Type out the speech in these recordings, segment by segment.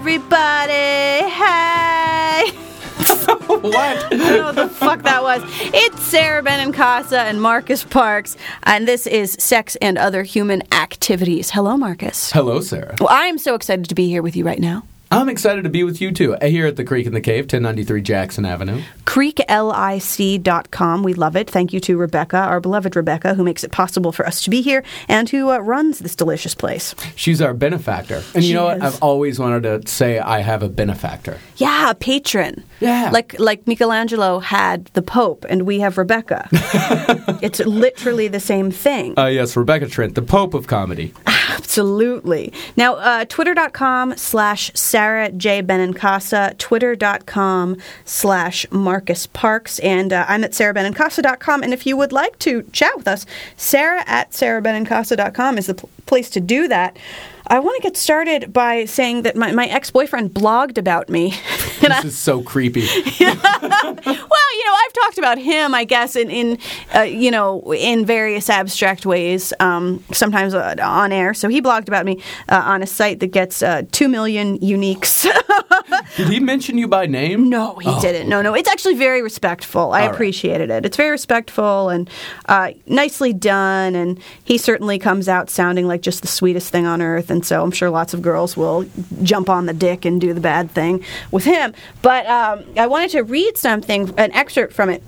everybody. Hey. what? I don't know what the fuck that was. It's Sarah Benincasa and Marcus Parks, and this is Sex and Other Human Activities. Hello, Marcus. Hello, Sarah. Well, I am so excited to be here with you right now. I'm excited to be with you too, here at the Creek and the Cave, 1093 Jackson Avenue. CreekLIC.com. We love it. Thank you to Rebecca, our beloved Rebecca, who makes it possible for us to be here and who uh, runs this delicious place. She's our benefactor. And She you know what? I've always wanted to say I have a benefactor. Yeah, a patron. Yeah. Like like Michelangelo had the Pope and we have Rebecca. it's literally the same thing. Uh, yes, Rebecca Trent, the Pope of comedy. Absolutely. Now, uh, twitter.com slash Sarah J. Benincasa, twitter.com slash Marcus Parks, and uh, I'm at sarahbenincasa.com. And if you would like to chat with us, sarah at sarahbenincasa.com is the pl- place to do that. I want to get started by saying that my, my ex boyfriend blogged about me. and I, This is so creepy. well, you know, I've talked about him, I guess, in in uh, you know in various abstract ways, um, sometimes uh, on air. So he blogged about me uh, on a site that gets uh, two million uniques. Did he mention you by name? no, he Oh, didn't. No, no, it's actually very respectful. I All right. appreciated it. It's very respectful and uh, nicely done. And he certainly comes out sounding like just the sweetest thing on earth. And so I'm sure lots of girls will jump on the dick and do the bad thing with him. But um, I wanted to read something, an excerpt from it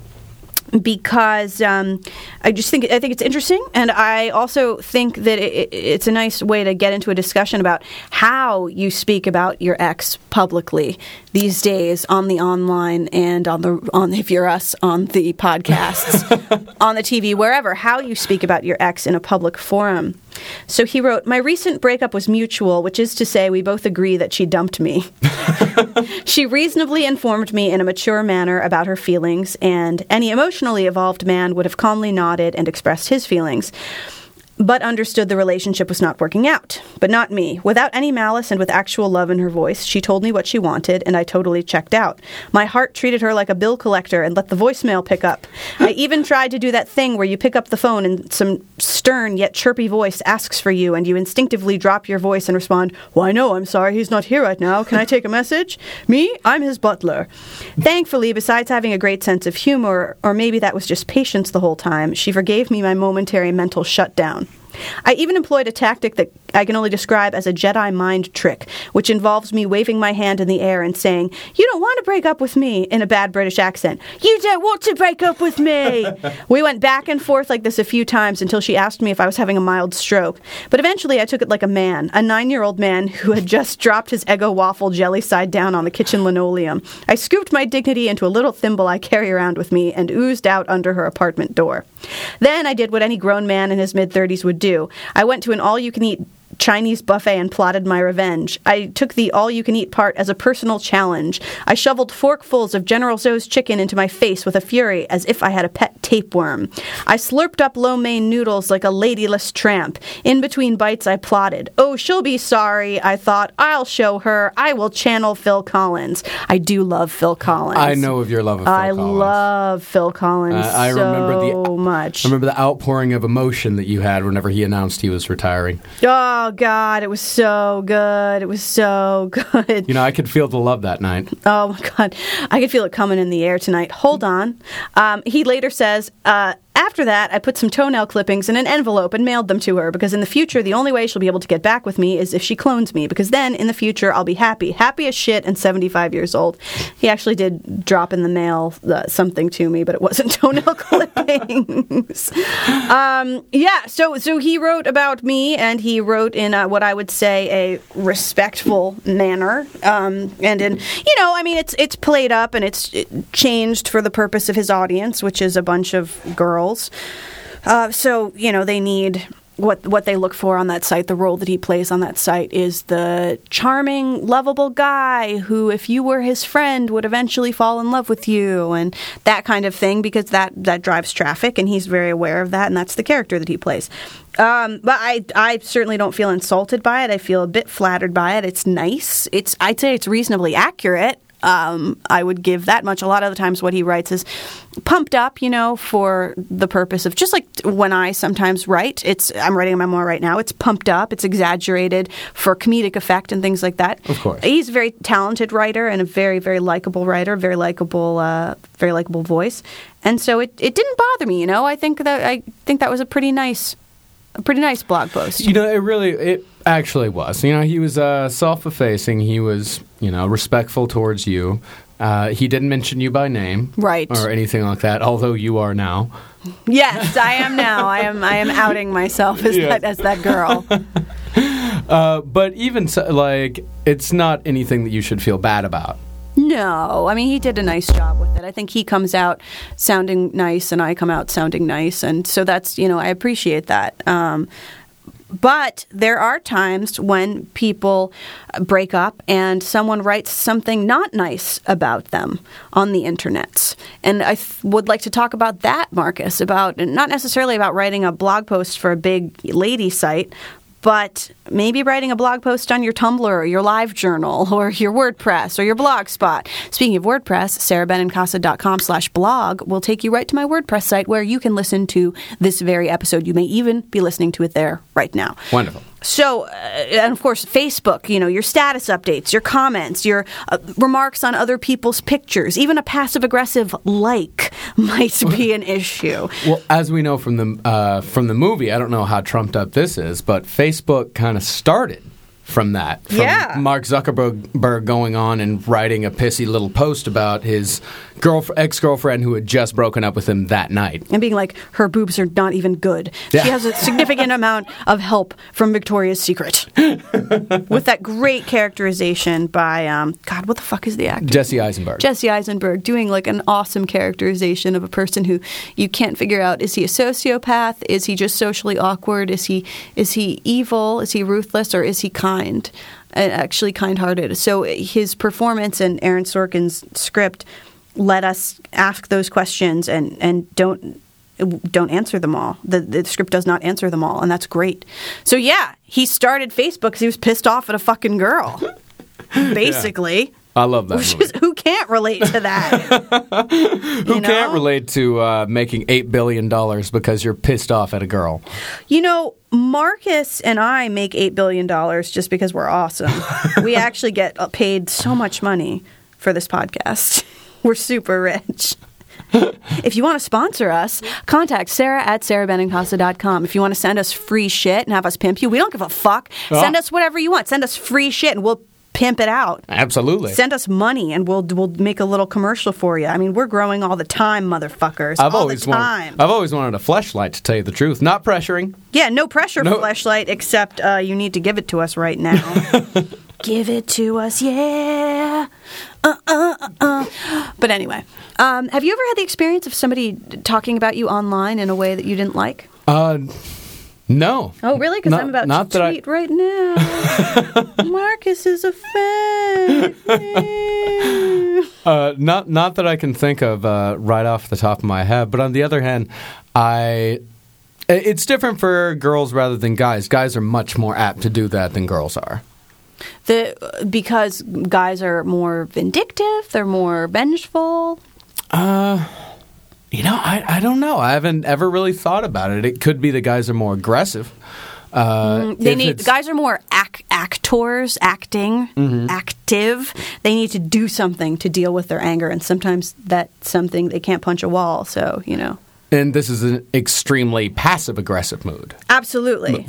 because um, I just think I think it's interesting, and I also think that it, it- it's a nice way to get into a discussion about how you speak about your ex publicly these days on the online and on the on if you're us on the podcasts, on the TV, wherever. How you speak about your ex in a public forum. So he wrote, "My recent breakup was mutual, which is to say, we both agree that she dumped me." She reasonably informed me in a mature manner about her feelings, and any emotionally evolved man would have calmly nodded and expressed his feelings, but understood the relationship was not working out. But not me. Without any malice and with actual love in her voice, she told me what she wanted, and I totally checked out. My heart treated her like a bill collector and let the voicemail pick up. I even tried to do that thing where you pick up the phone and some stern yet chirpy voice asks for you, and you instinctively drop your voice and respond, Why, no, I'm sorry, he's not here right now. Can I take a message? Me? I'm his butler. Thankfully, besides having a great sense of humor, or maybe that was just patience the whole time, she forgave me my momentary mental shutdown. I even employed a tactic that I can only describe as a Jedi mind trick, which involves me waving my hand in the air and saying, You don't want to break up with me, in a bad British accent. You don't want to break up with me. we went back and forth like this a few times until she asked me if I was having a mild stroke. But eventually I took it like a man, a nine year old man who had just dropped his Eggo waffle jelly side down on the kitchen linoleum. I scooped my dignity into a little thimble I carry around with me and oozed out under her apartment door. Then I did what any grown man in his mid 30s would do. I went to an all you can eat Chinese buffet and plotted my revenge. I took the all you can eat part as a personal challenge. I shoveled forkfuls of General Tso's chicken into my face with a fury as if I had a pet tapeworm. I slurped up lo mein noodles like a ladyless tramp. In between bites, I plotted. Oh, she'll be sorry, I thought. I'll show her. I will channel Phil Collins. I do love Phil Collins. I know of your love of Phil I Collins. love Phil Collins Uh, I remember the- so much. I remember the outpouring of emotion that you had whenever he announced he was retiring. Oh God, it was so good. It was so good. You know, I could feel the love that night. Oh my God, I could feel it coming in the air tonight. Hold on. Um, he later says, uh, after that, I put some toenail clippings in an envelope and mailed them to her because in the future, the only way she'll be able to get back with me is if she clones me. Because then, in the future, I'll be happy, happy as shit, and 75 years old. He actually did drop in the mail uh, something to me, but it wasn't toenail clippings. um, yeah, so so he wrote about me, and he wrote in what I would say a respectful manner, um, and in you know, I mean, it's it's played up and it's changed for the purpose of his audience, which is a bunch of girls. Uh, so you know, they need what what they look for on that site, the role that he plays on that site is the charming, lovable guy who, if you were his friend, would eventually fall in love with you, and that kind of thing, because that that drives traffic, and he's very aware of that, and that's the character that he plays. Um, but I I certainly don't feel insulted by it. I feel a bit flattered by it. It's nice. It's I'd say it's reasonably accurate. Um, I would give that much. A lot of the times, what he writes is pumped up, you know, for the purpose of just like when I sometimes write. It's I'm writing a memoir right now. It's pumped up. It's exaggerated for comedic effect and things like that. Of course. he's a very talented writer and a very very likable writer. Very likable, uh, very likable voice. And so it, it didn't bother me. You know, I think that I think that was a pretty nice, a pretty nice blog post. You know, it really, it actually was. You know, he was uh, self-effacing. He was, you know, respectful towards you. Uh, he didn't mention you by name, Right. or anything like that. Although you are now. Yes, I am now. I am. I am outing myself as Yeah. that as that girl. Uh, but even so, like, it's not anything that you should feel bad about. No, I mean he did a nice job with it. I think he comes out sounding nice, and I come out sounding nice, and so that's you know I appreciate that. Um, but there are times when people break up and someone writes something not nice about them on the internet. And I th- would like to talk about that, Marcus, about not necessarily about writing a blog post for a big lady site, but maybe writing a blog post on your Tumblr or your Live Journal or your WordPress or your Blogspot. Speaking of WordPress, sarahbenincasa.com slash blog will take you right to my WordPress site where you can listen to this very episode. You may even be listening to it there right now. Wonderful. So, uh, and of course, Facebook, you know, your status updates, your comments, your uh, remarks on other people's pictures, even a passive aggressive like might be an issue. Well, as we know from the uh, from the movie, I don't know how trumped up this is, but Facebook kind of started from that. From Yeah. Mark Zuckerberg going on and writing a pissy little post about his girlf- ex girlfriend who had just broken up with him that night. And being like, her boobs are not even good. Yeah. She has a significant amount of help from Victoria's Secret. With that great characterization by, um, God, what the fuck is the actor? Jesse Eisenberg. Jesse Eisenberg doing like an awesome characterization of a person who you can't figure out is he a sociopath is he just socially awkward is he is he evil is he ruthless or is he kind and actually kind-hearted so his performance in Aaron Sorkin's script let us ask those questions and and don't don't answer them all. The, the script does not answer them all, and that's great. So yeah, he started Facebook because he was pissed off at a fucking girl, basically. I love that is, who can't relate to that? Who can't relate to uh, making eight billion dollars because you're pissed off at a girl? You know, Marcus and I make $8 billion just because we're awesome. we actually get uh, paid so much money for this podcast. We're super rich. if you want to sponsor us, contact Sarah at sarahbenincasa.com. If you want to send us free shit and have us pimp you, we don't give a fuck. Send Oh. us whatever you want. Send us free shit and we'll pimp it out. Absolutely. Send us money and we'll we'll make a little commercial for you. I mean, we're growing all the time, motherfuckers. I've all always the time. wanted. I've always wanted a flashlight to tell you the truth. Not pressuring. Yeah, no pressure, No. flashlight, except uh, you need to give it to us right now. give it to us, yeah. Uh, uh, uh, uh. But anyway, um, have you ever had the experience of somebody talking about you online in a way that you didn't like? Uh, no. Oh, really? Because I'm about not to that I- tweet right now. Marcus is a fan. Uh, not not that I can think of uh, right off the top of my head. But on the other hand, I it's different for girls rather than guys. Guys are much more apt to do that than girls are. The because guys are more vindictive, they're more vengeful. Uh You know, I, I don't know. I haven't ever really thought about it. It could be the guys are more aggressive. Uh, They need it's- guys are more ac- actors, acting, Mm-hmm. active. They need to do something to deal with their anger, and sometimes that's something they can't punch a wall. So you know, and this is an extremely passive aggressive mood. absolutely.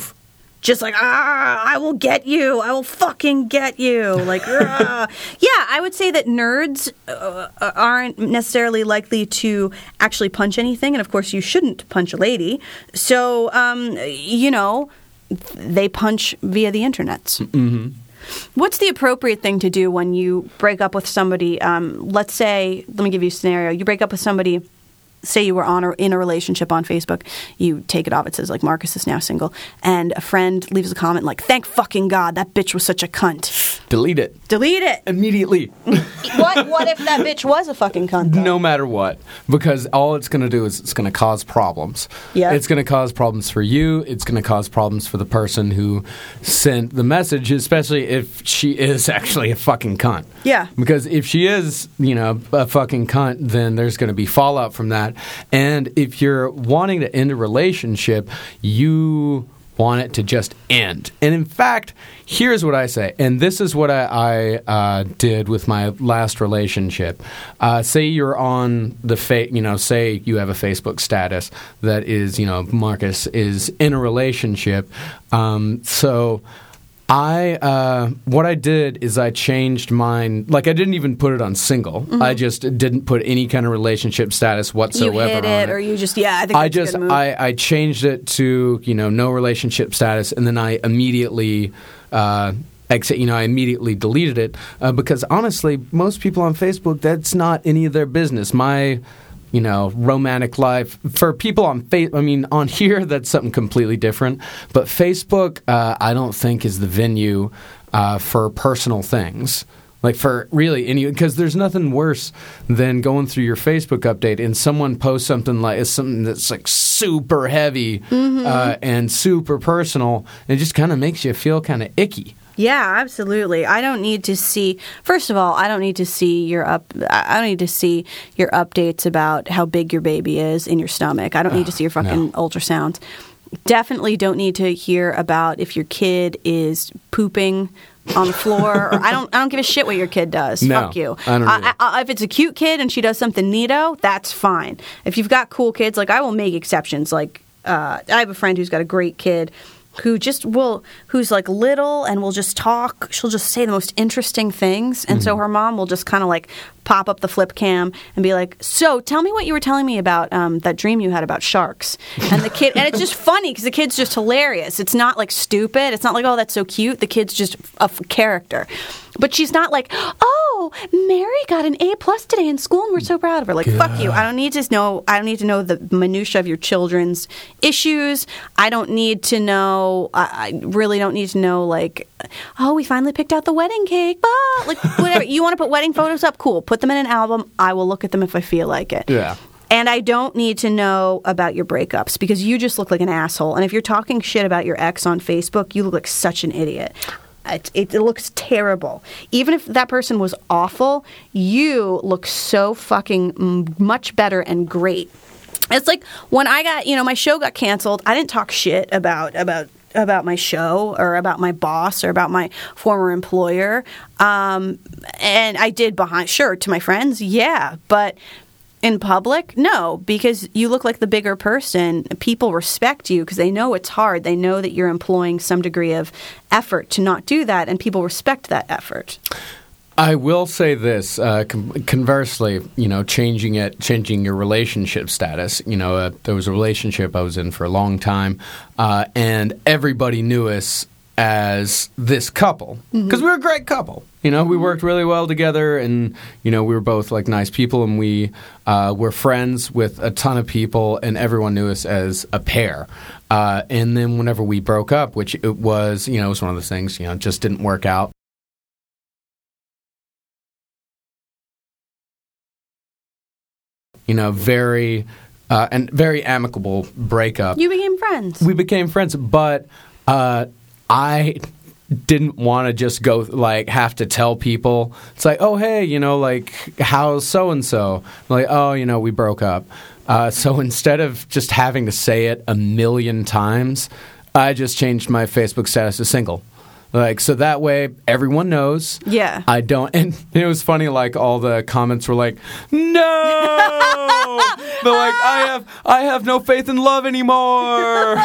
Just like ah, I will get you. I will fucking get you. Like ah. yeah, I would say that nerds uh, aren't necessarily likely to actually punch anything, and of course, you shouldn't punch a lady. So um, you know, they punch via the internets. What's the appropriate thing to do when you break up with somebody? Um, let's say, let me give you a scenario. You break up with somebody. Say you were on or in a relationship on Facebook. You take it off. It says like Marcus is now single, and a friend leaves a comment like, "Thank fucking God that bitch was such a cunt." delete it Delete it. immediately. what? What if that bitch was a fucking cunt? though? no matter what because all it's going to do is it's going to cause problems Yeah. it's going to cause problems for you it's going to cause problems for the person who sent the message especially if she is actually a fucking cunt Yeah. because if she is you know a fucking cunt then there's going to be fallout from that and if you're wanting to end a relationship you want it to just end. And in fact, here's what I say, and this is what I, I uh, did with my last relationship. Uh, say you're on the fa- you know, say you have a Facebook status that is, you know, Marcus is in a relationship. Um, so. I uh, what I did is I changed mine. Like I didn't even put it on single. I just didn't put any kind of relationship status Mm-hmm. You whatsoever. hit on it, or you just yeah. I think I just. I, I changed it to you know no relationship status, and then I immediately. Uh, Exit, you know, I immediately deleted it uh, because honestly, most people on Facebook, that's not any of their business. My, you know, romantic life for people on face. I mean, on here, that's something completely different. But Facebook, uh, I don't think is the venue uh, for personal things. Like for really any, because there's nothing worse than going through your Facebook update and someone posts something like something that's like super heavy uh, and super personal. And it just kind of makes you feel kind of icky. Yeah, absolutely. I don't need to see. First of all, I don't need to see your up. I don't need to see your updates about how big your baby is in your stomach. I don't need to see your fucking ultrasounds. Definitely don't need to hear about if your kid is pooping on the floor. or I don't. I don't give a shit what your kid does. No, Fuck you. I don't either. I, if it's a cute kid and she does something neato, that's fine. If you've got cool kids, like I will make exceptions. Like uh, I have a friend who's got a great kid who just will who's like little and will just talk. She'll just say the most interesting things. And Mm-hmm. so her mom will just kind of like pop up the flip cam and be like so tell me what you were telling me about um, that dream you had about sharks. And the kid and it's just funny because the kid's just hilarious. It's not like stupid. It's not like oh that's so cute. The kid's just a f- character but she's not like oh mary got an a plus today in school and we're so proud of her. Like fuck you. I don't need to know i don't need to know the minutia of your children's issues. I don't need to know i, I really don't need to know like oh we finally picked out the wedding cake. Ah, like whatever. You want to put wedding photos up? Cool. Put them in an album. I will look at them if i feel like it. Yeah. and I don't need to know about your breakups because you just look like an asshole. And if you're talking shit about your ex on Facebook, you look like such an idiot. It, it, looks terrible. Even if that person was awful, you look so fucking much better and great. It's like when I got, you know, my show got canceled. I didn't talk shit about about about my show or about my boss or about my former employer. Um, and I did behind, sure, to my friends, yeah, but in public, no, because you look like the bigger person. People respect you because they know it's hard. They know that you're employing some degree of effort to not do that, and people respect that effort. I will say this. Uh, com- conversely, you know, changing it, changing your relationship status. You know, uh, there was a relationship I was in for a long time, uh, and everybody knew us as this couple because we were a great couple. You know, we worked really well together, and you know, we were both like nice people, and we uh, were friends with a ton of people, and everyone knew us as a pair. Uh, and then whenever we broke up, which it was, you know, it was one of those things, you know, just didn't work out. you know, very uh, and very amicable breakup. You became friends. we became friends, but uh, I didn't want to just go like have to tell people. It's like, oh hey, you know, like how's so and so? Like, oh, you know, we broke up. Uh, so instead of just having to say it a million times, I just changed my Facebook status to single. Like so that way everyone knows. Yeah. I don't and it was funny like all the comments were like, "No!" They're like, "I have I have no faith in love anymore."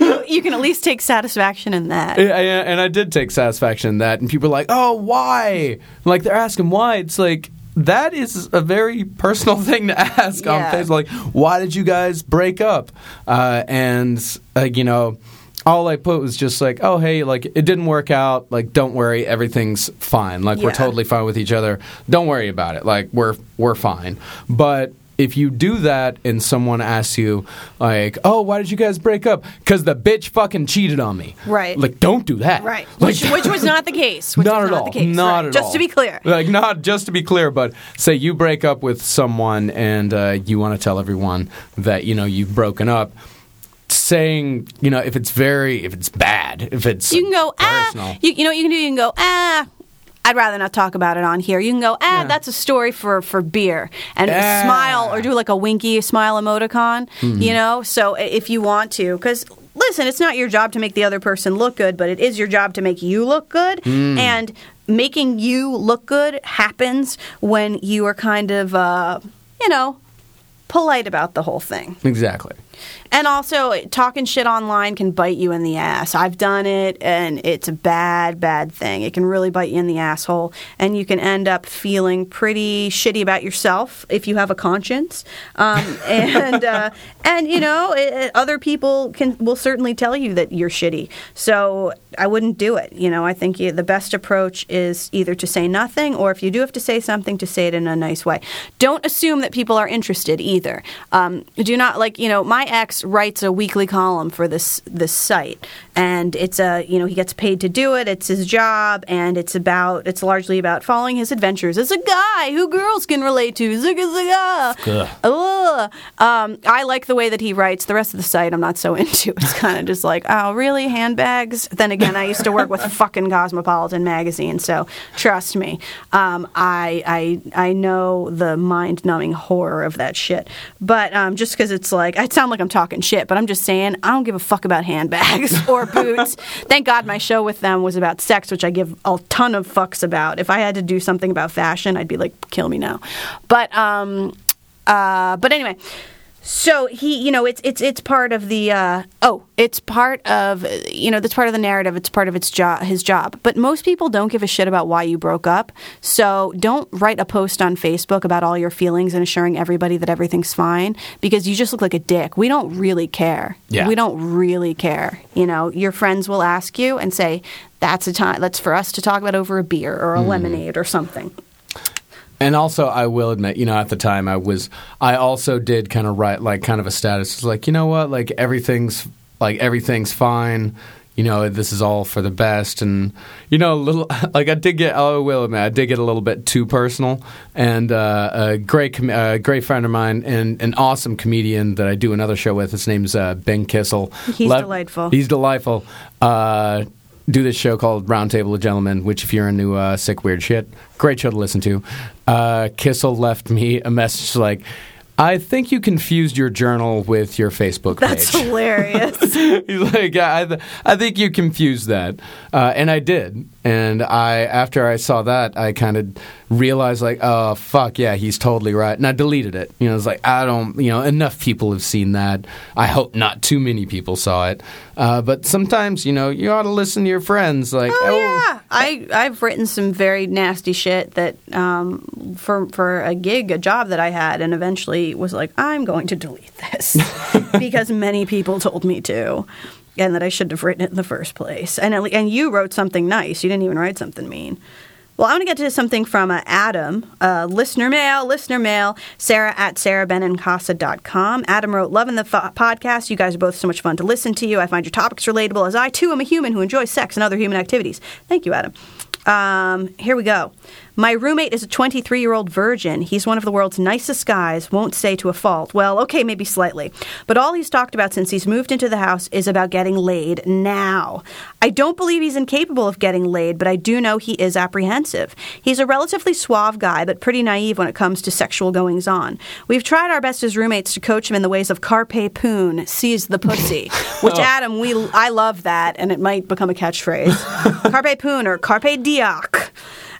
you can at least take satisfaction in that. Yeah, yeah, and I did take satisfaction in that and people are like, "Oh, why?" Like they're asking why. It's like that is a very personal thing to ask on Yeah. Facebook. Like, why did you guys break up? Uh, and like you know, all I put was just like, oh hey, like it didn't work out. Like, don't worry, everything's fine. Like we're totally fine with each other. Don't worry about it. Like we're we're fine. But if you do that and someone asks you like, "Oh, why did you guys break up?" Because the bitch fucking cheated on me. Right. Like, don't do that. Right. Like, which, which was not the case. Which not was at not all. The case. Not right. at Just all. to be clear. Like, not just to be clear, but say you break up with someone and uh, you want to tell everyone that you know you've broken up. Saying, you know, if it's very, if it's bad, if it's You can go, personal. ah. You, you know what you can do? You can go, ah. I'd rather not talk about it on here. You can go, ah, Yeah. that's a story for, for beer. And Ah. smile or do like a winky smile emoticon, Mm-hmm. you know? So if you want to, because listen, it's not your job to make the other person look good, but it is your job to make you look good. Mm. And making you look good happens when you are kind of, uh, you know, polite about the whole thing. exactly. And also, talking shit online can bite you in the ass. I've done it, and it's a bad, bad thing. It can really bite you in the asshole, and you can end up feeling pretty shitty about yourself if you have a conscience. Um, and uh, and you know, it, other people can will certainly tell you that you're shitty. So I wouldn't do it. You know, I think you, the best approach is either to say nothing, or if you do have to say something, to say it in a nice way. Don't assume that people are interested either. Um, do not like you know. My ex writes a weekly column for this this site, and it's a you know he gets paid to do it. It's his job, and it's about it's largely about following his adventures as a guy who girls can relate to. Zigga zigga. Ugh. Um, I like the way that he writes. The rest of the site, I'm not so into. It's kind of just like, oh, really, handbags. Then again, I used to work with fucking Cosmopolitan magazine, so trust me, um, I I I know the mind numbing horror of that shit. But um, just because it's like, I sound like I'm talking shit, but I'm just saying, I don't give a fuck about handbags or boots. Thank God my show with them was about sex, which I give a ton of fucks about. If I had to do something about fashion, I'd be like, kill me now. But um, uh, but anyway. So he, you know, it's it's it's part of the uh, oh, it's part of you know, that's part of the narrative. It's part of its job, his job. But most people don't give a shit about why you broke up. So don't write a post on Facebook about all your feelings and assuring everybody that everything's fine because you just look like a dick. We don't really care. Yeah. We don't really care. You know, your friends will ask you and say, "That's a time. That's for us to talk about over a beer or a lemonade or something." And also, I will admit, you know, at the time, I was, I also did kind of write like kind of a status, It's like, you know what, like everything's, like everything's fine. You know, this is all for the best, and you know, a little like I did get. I will admit, I did get a little bit too personal. And uh, a great, com- uh, great friend of mine, and an awesome comedian that I do another show with. His name's uh, Ben Kissel. He's delightful. He's delightful. Do this show called Roundtable of Gentlemen, which, if you're into uh, sick, weird shit, great show to listen to. Uh, Kissel left me a message like, I think you confused your journal with your Facebook That's hilarious. He's like, I, th- I think you confused that, uh, and I did. And I, after I saw that, I kind of realized, like, oh fuck, yeah, he's totally right. And I deleted it. You know, it's like I don't, you know, enough people have seen that. I hope not too many people saw it. Uh, but sometimes, you know, you ought to listen to your friends. Like, Oh, yeah, I I've written some very nasty shit that um, for for a gig, a job that I had, and eventually was like, I'm going to delete this because many people told me to, and that I shouldn't have written it in the first place. And at le- and you wrote something nice. You didn't even write something mean. Well, I want to get to something from uh, Adam, uh, listener mail, listener mail, Sarah at sarahbenincasa.com. Adam wrote, Loving the podcast. You guys are both so much fun to listen to. you. I find your topics relatable as I, too, am a human who enjoys sex and other human activities. Thank you, Adam. Um, here we go. My roommate is a 23 year old virgin. He's one of the world's nicest guys, won't say to a fault. Well, okay, maybe slightly. But all he's talked about since he's moved into the house is about getting laid now. I don't believe he's incapable of getting laid, but I do know he is apprehensive. He's a relatively suave guy, but pretty naive when it comes to sexual goings on. We've tried our best as roommates to coach him in the ways of carpe poon, seize the pussy, which Adam, we I love that, and it might become a catchphrase. carpe poon or carpe dioc.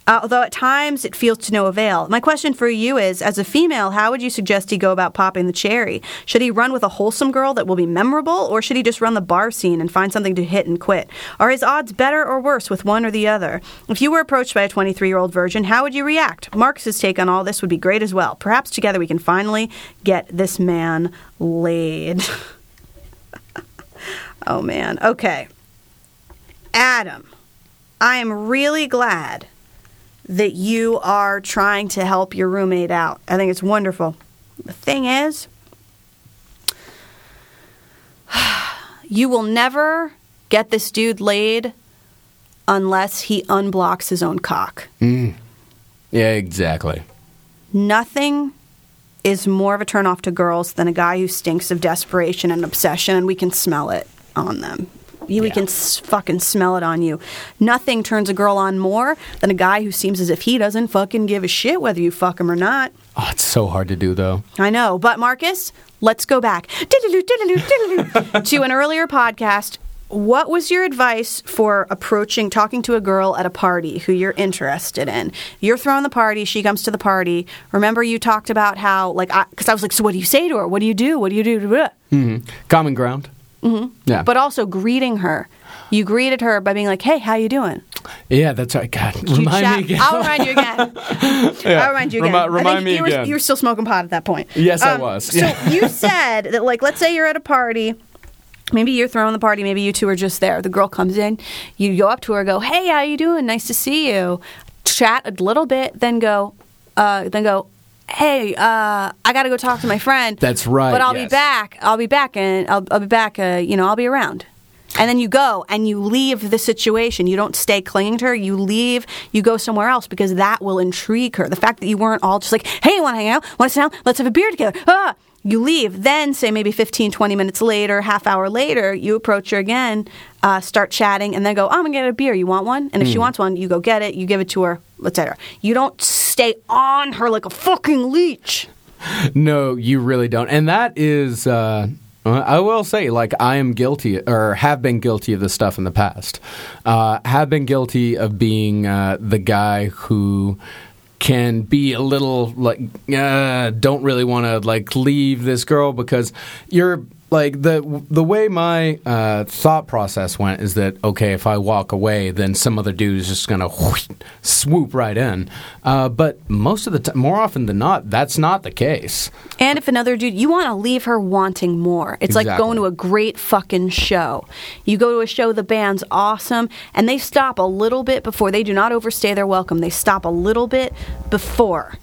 Uh, although at times it feels to no avail. My question for you is as a female, how would you suggest he go about popping the cherry? Should he run with a wholesome girl that will be memorable, or should he just run the bar scene and find something to hit and quit? Are his odds better or worse with one or the other? If you were approached by a 23 year old virgin, how would you react? Marcus's take on all this would be great as well. Perhaps together we can finally get this man laid. oh man. Okay. Adam, I am really glad that you are trying to help your roommate out. I think it's wonderful. The thing is, you will never get this dude laid unless he unblocks his own cock. Mm. Yeah, exactly. Nothing is more of a turnoff to girls than a guy who stinks of desperation and obsession, and we can smell it on them. You- We Yeah. can s- fucking smell it on you. Nothing turns a girl on more than a guy who seems as if he doesn't fucking give a shit whether you fuck him or not. Oh, it's so hard to do, though. I know, but Marcus, let's go back to an earlier podcast. What was your advice for approaching, talking to a girl at a party who you're interested in? You're throwing the party, she comes to the party. Remember, you talked about how, like, because I, was like, so what do you say to her? What do you do? What do you do? Mm-hmm. Common ground. Mm-hmm. Yeah. But also greeting her. You greeted her by being like, hey, how you doing? yeah, that's right. God, You remind chat- me again. I'll remind you again. I'll remind you again. Remi- remind me you were, again. You were still smoking pot at that point. Um, Yes, I was. So you said that, like, let's say you're at a party. Maybe you're throwing the party. Maybe you two are just there. The girl comes in. You go up to her, go, "Hey, how you doing? Nice to see you." Chat a little bit, then go, uh, then go. Hey, uh, I got to go talk to my friend. That's right, But I'll be back. I'll be back, and I'll, I'll be back. Uh, you know, I'll be around. And then you go and you leave the situation. You don't stay clinging to her. You leave. You go somewhere else because that will intrigue her. The fact that you weren't all just like, "Hey, you want to hang out? Want to sit down? Let's have a beer together." Ah, you leave. Then, say maybe 15, 20 minutes later, half hour later, you approach her again, uh, start chatting, and then go, oh, I'm going to get a beer. You want one? And if she wants one, you go get it, you give it to her, etc. You don't stay on her like a fucking leech. No, you really don't. And that is, uh, I will say, like, I am guilty or have been guilty of this stuff in the past. Uh, have been guilty of being uh, the guy who can be a little like uh, don't really want to like leave this girl because you're like the the way my uh, thought process went is that okay if I walk away then some other dude is just gonna whoosh, swoop right in uh, but most of the time more often than not that's not the case And if another dude, you want to leave her wanting more. It's like going to a great fucking show. You go to a show, the band's awesome, and they stop a little bit before. They do not overstay their welcome. They stop a little bit before,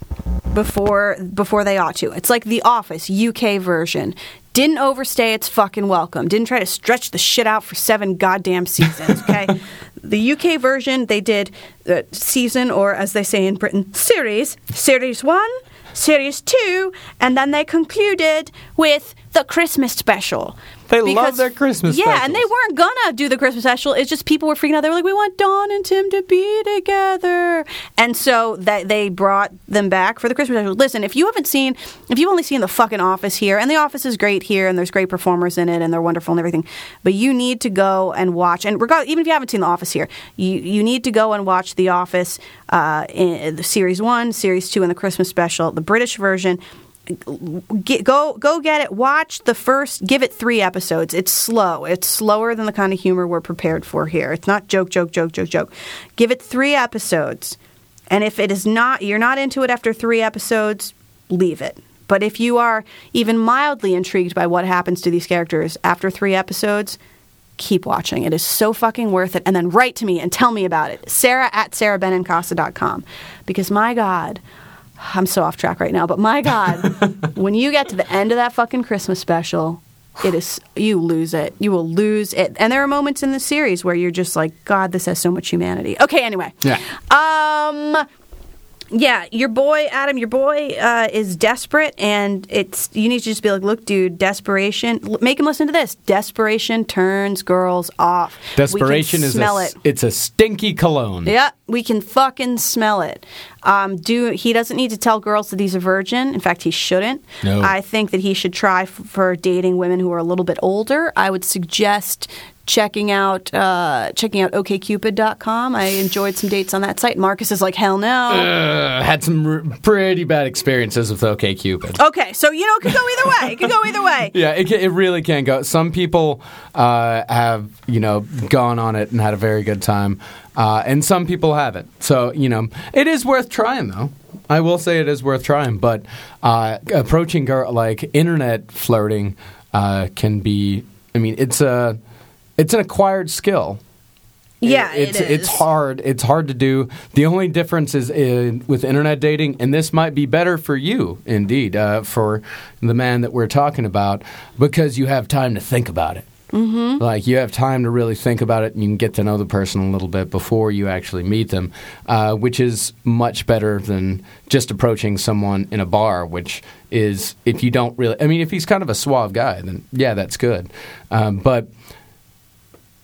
before, before they ought to. It's like The Office UK version. Didn't overstay its fucking welcome. Didn't try to stretch the shit out for seven goddamn seasons. Okay, the UK version they did uh, season or as they say in Britain series. Series one Series 2, and then they concluded with the Christmas special. They love their Christmas Yeah, and they weren't gonna do the Christmas special. It's just people were freaking out. They were like, "We want Dawn and Tim to be together," and so that they brought them back for the Christmas special. Listen, if you haven't seen, if you've only seen the fucking Office here, and the Office is great here, and there's great performers in it, and they're wonderful and everything, but you need to go and watch. And regardless, even if you haven't seen the Office here, you you need to go and watch the Office, uh, in the series one, series two, and the Christmas special, the British version get, go go get it. Watch the first. Give it three episodes. It's slow. It's slower than the kind of humor we're prepared for here. It's not joke, joke, joke, joke, joke. Give it three episodes, and if it is not, you're not into it after three episodes, leave it. But if you are even mildly intrigued by what happens to these characters after three episodes, keep watching. It is so fucking worth it. And then write to me and tell me about it. Sarah at sarahbenincasa.com. Because my God, I'm so off track right now, but my God, when you get to the end of that fucking Christmas special, it is you lose it. You will lose it. And there are moments in the series where you're just like, God, this has so much humanity. Okay, anyway. Yeah. Um yeah, your boy Adam, your boy uh, is desperate, and it's you need to just be like, look, dude, desperation. l- Make him listen to this. Desperation turns girls off. desperation is smell a, it. it's a stinky cologne Yeah, we can fucking smell it. Um, do he doesn't need to tell girls that he's a virgin. In fact, he shouldn't. No. I think that he should try f- for dating women who are a little bit older. I would suggest checking out uh, checking out okcupid.com. I enjoyed some dates on that site. Marcus is like, hell no. uh, had some r- pretty bad experiences with OkCupid. Okay, so you know it could go either way. It could go either way. Yeah, it, it really can go. Some people uh, have, you know, gone on it and had a very good time, uh, and some people haven't. So, you know, it is worth trying, though. I will say it is worth trying, but uh, approaching girl like internet flirting uh, can be. I mean, it's a it's an acquired skill. Yeah, it it's it's is. hard. It's hard to do. The only difference is in, with internet dating, and this might be better for you, indeed, uh, for the man that we're talking about, because you have time to think about it. Mm-hmm. Like you have time to really think about it, and you can get to know the person a little bit before you actually meet them, uh, which is much better than just approaching someone in a bar. Which is, if you don't really, I mean, if he's kind of a suave guy, then yeah, that's good. Um, but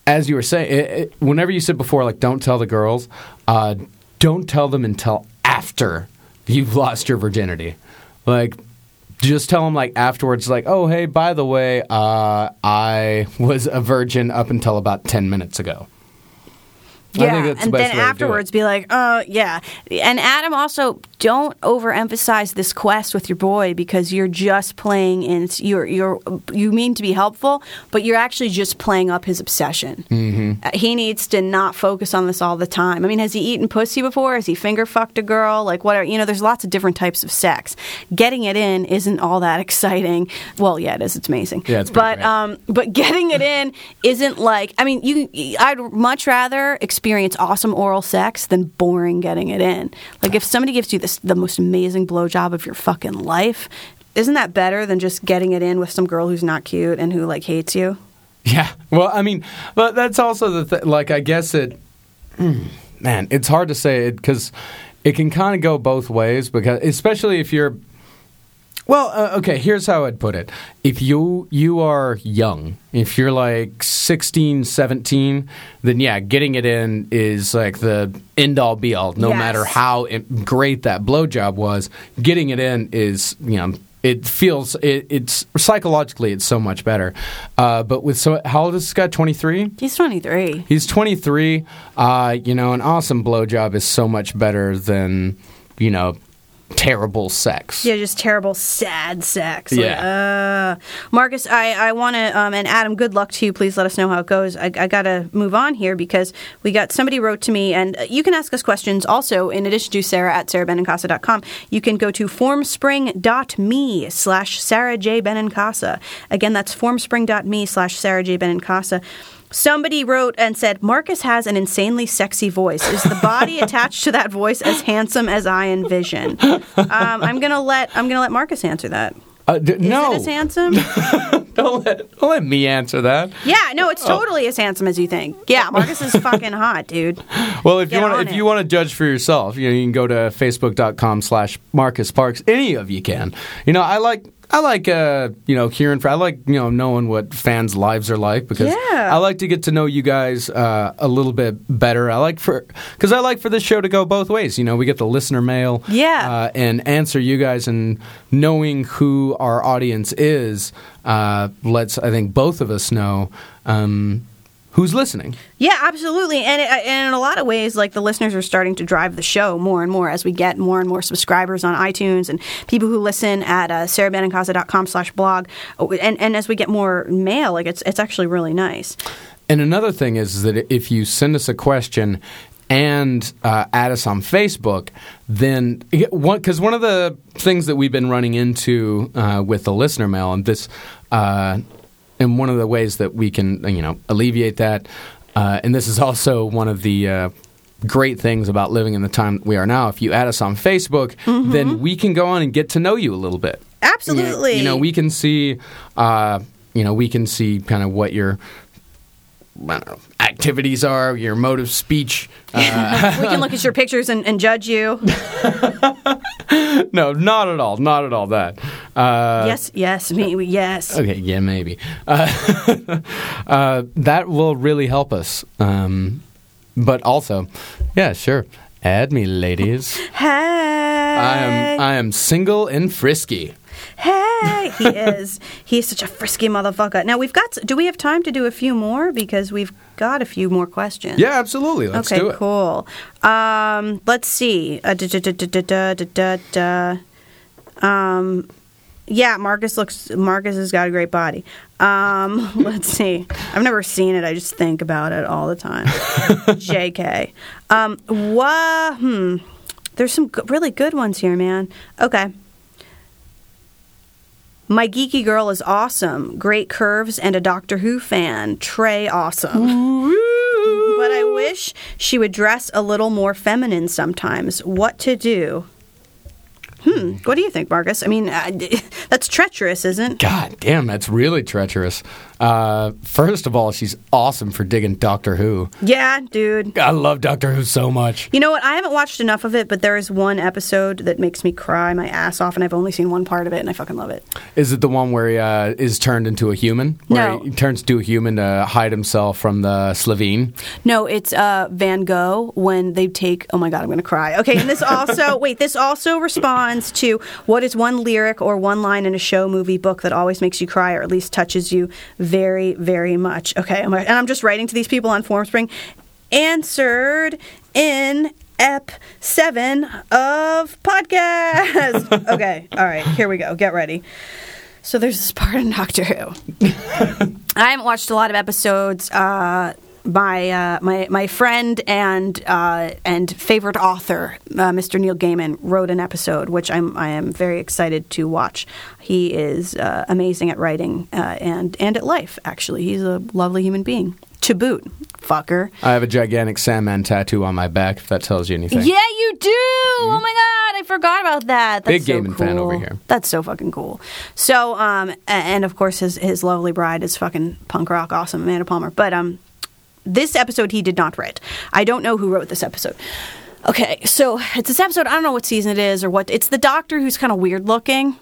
as you were saying, it, it, whenever you said before, like, don't tell the girls, uh, don't tell them until after you've lost your virginity. Like, just tell them, like, afterwards, like, oh, hey, by the way, uh, I was a virgin up until about 10 minutes ago. Yeah, the and best then way to do it. afterwards be like, "Uh, yeah." And Adam also don't overemphasize this quest with your boy because you're just playing in you're you're you mean to be helpful, but you're actually just playing up his obsession. Mm-hmm. he needs to not focus on this all the time. I mean, has he eaten pussy before? Has he finger fucked a girl? Like what are You know, there's lots of different types of sex. Getting it in isn't all that exciting. Well, yeah, it is. It's amazing. Yeah, it's but great. um, but getting it in isn't like I mean you I'd much rather experience awesome oral sex than boring getting it in. Like if somebody gives you this the most amazing blowjob of your fucking life, isn't that better than just getting it in with some girl who's not cute and who like hates you? Yeah. Well, I mean, but that's also the thing. Like, I guess it, mm, man, it's hard to say it because it can kind of go both ways. Because especially if you're, well, uh, okay. Here's how I'd put it: if you you are young, if you're like 16, 17, then yeah, getting it in is like the end all be all. No Yes. matter how it, great that blowjob was, getting it in is you know it feels it, it's psychologically it's so much better. Uh, but with so how old is this guy? Twenty three. He's 23. He's twenty three. Uh, you know, an awesome blowjob is so much better than you know terrible sex. Yeah, just terrible, sad sex. Yeah. Like, uh, Marcus, I, I want to, um, and Adam, good luck to you. Please let us know how it goes. I, I got to move on here because we got somebody wrote to me, and uh, you can ask us questions also, in addition to Sarah at sarahbenincasa.com. You can go to formspring.me slash Sarah J. Benincasa. Again, that's formspring.me slash Sarah J. Benincasa. Somebody wrote and said, Marcus has an insanely sexy voice. Is the body attached to that voice as handsome as I envision? Um, I'm gonna let I'm gonna let Marcus answer that. Uh, d- Is no, it as handsome? don't let don't let me answer that. yeah, no, it's totally as handsome as you think. Yeah, Marcus is fucking hot, dude. Well, if you want, if it. you want to judge for yourself, you know, you can go to facebook.com slash Marcus Parks. Any of you can. You know, I like. I like, uh, you know, hearing. I like, you know, knowing what fans' lives are like because Yeah. I like to get to know you guys uh, a little bit better. I like for because I like for this show to go both ways. You know, we get the listener mail, Yeah. uh, and answer you guys, and knowing who our audience is uh, lets I think both of us know um, who's listening. Yeah, absolutely. And, it, and in a lot of ways, like the listeners are starting to drive the show more and more as we get more and more subscribers on iTunes and people who listen at uh, sarahbenincasa.com slash blog. And, and as we get more mail, like it's, it's actually really nice. And another thing is that if you send us a question and uh, add us on Facebook, then because one of the things that we've been running into uh, with the listener mail, and this, uh, and one of the ways that we can you know alleviate that, uh, and this is also one of the. Uh, Great things about living in the time we are now. If you add us on Facebook, then we can go on and get to know you a little bit. Absolutely. You know, we can see, uh, you know, we can see kind of what your know, activities are, your mode of speech. Uh, we can look at your pictures and, and judge you. no, not at all. Not at all that. Uh, yes, yes, maybe, yes. Okay, yeah, maybe. Uh, uh, that will really help us. Um, but also, yeah, sure. Add me, ladies. Hey! I am, I am single and frisky. Hey, he is. He's such a frisky motherfucker. Now we've got. Do we have time to do a few more because we've got a few more questions? Yeah, absolutely. Let's okay, do it. Cool. Um, let's see. Uh, um, yeah, Marcus looks. Marcus has got a great body. Um, let's see. I've never seen it. I just think about it all the time. Jk. Um, what? Hmm. There's some g- really good ones here, man. Okay. My geeky girl is awesome. Great curves and a Doctor Who fan. Trey awesome. But I wish she would dress a little more feminine sometimes. What to do? Hmm. What do you think, Marcus? I mean, uh, that's treacherous, isn't? It? God damn, that's really treacherous. Uh, first of all, she's awesome for digging Doctor Who. Yeah, dude. I love Doctor Who so much. You know what? I haven't watched enough of it, but there is one episode that makes me cry my ass off, and I've only seen one part of it, and I fucking love it. Is it the one where he uh, is turned into a human? Where No. he turns into a human to hide himself from the Slovene? No, it's uh, Van Gogh when they take. Oh my god, I'm going to cry. Okay, and this also wait. This also responds to what is one lyric or one line in a show, movie, book that always makes you cry or at least touches you very, very much. Okay, and I'm just writing to these people on Formspring. Answered in ep seven of podcast. okay, all right, here we go. Get ready. So there's this part in Doctor Who. I haven't watched a lot of episodes. Uh, my uh, my my friend and uh, and favorite author, uh, Mr. Neil Gaiman, wrote an episode which I'm I am very excited to watch. He is uh, amazing at writing uh, and and at life. Actually, he's a lovely human being. To boot, fucker. I have a gigantic Sandman tattoo on my back, if that tells you anything. Yeah, you do. Oh my god, I forgot about that. That's Big so Gaiman fan over here. That's so fucking cool. So, um, and of course his his lovely bride is fucking punk rock awesome, Amanda Palmer. But um, this episode he did not write. I don't know who wrote this episode. Okay, so it's this episode. I don't know what season it is or what. It's the doctor who's kind of weird looking.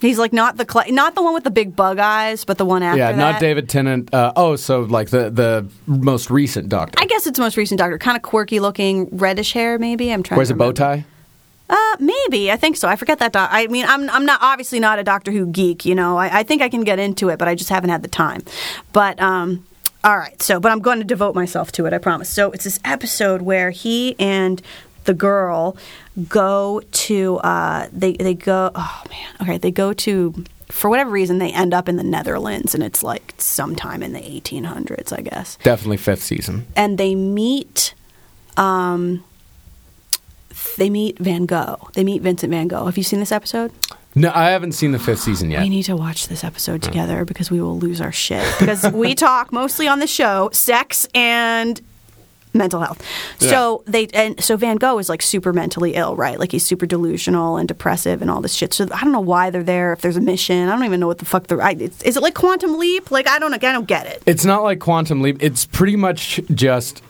He's like not the cl- not the one with the big bug eyes, but the one after Yeah, that. not David Tennant. Uh, oh, so like the the most recent Doctor. I guess it's the most recent doctor. Kind of quirky looking, reddish hair. Maybe I'm trying. Wears to a bow tie. Uh, maybe I think so. I forget that. Doc- I mean, I'm I'm not obviously not a Doctor Who geek. You know, I, I think I can get into it, but I just haven't had the time. But um, all right. So, but I'm going to devote myself to it. I promise. So it's this episode where he and the girl go to uh, they they go. Oh man. Okay, they go to. For whatever reason, they end up in the Netherlands, and it's like sometime in the 1800s, I guess Definitely fifth season. and they meet um they meet Van Gogh. They meet Vincent Van Gogh. Have you seen this episode? No, I haven't seen the fifth season yet. We need to watch this episode together because we will lose our shit. Because we talk mostly on the show sex and mental health. So they and so Van Gogh is like super mentally ill, right? Like he's super delusional and depressive and all this shit. So I don't know why they're there. If there's a mission, I don't even know what the fuck they're. I, it's, is it like Quantum Leap? Like I don't. I don't get it. It's not like Quantum Leap. It's pretty much just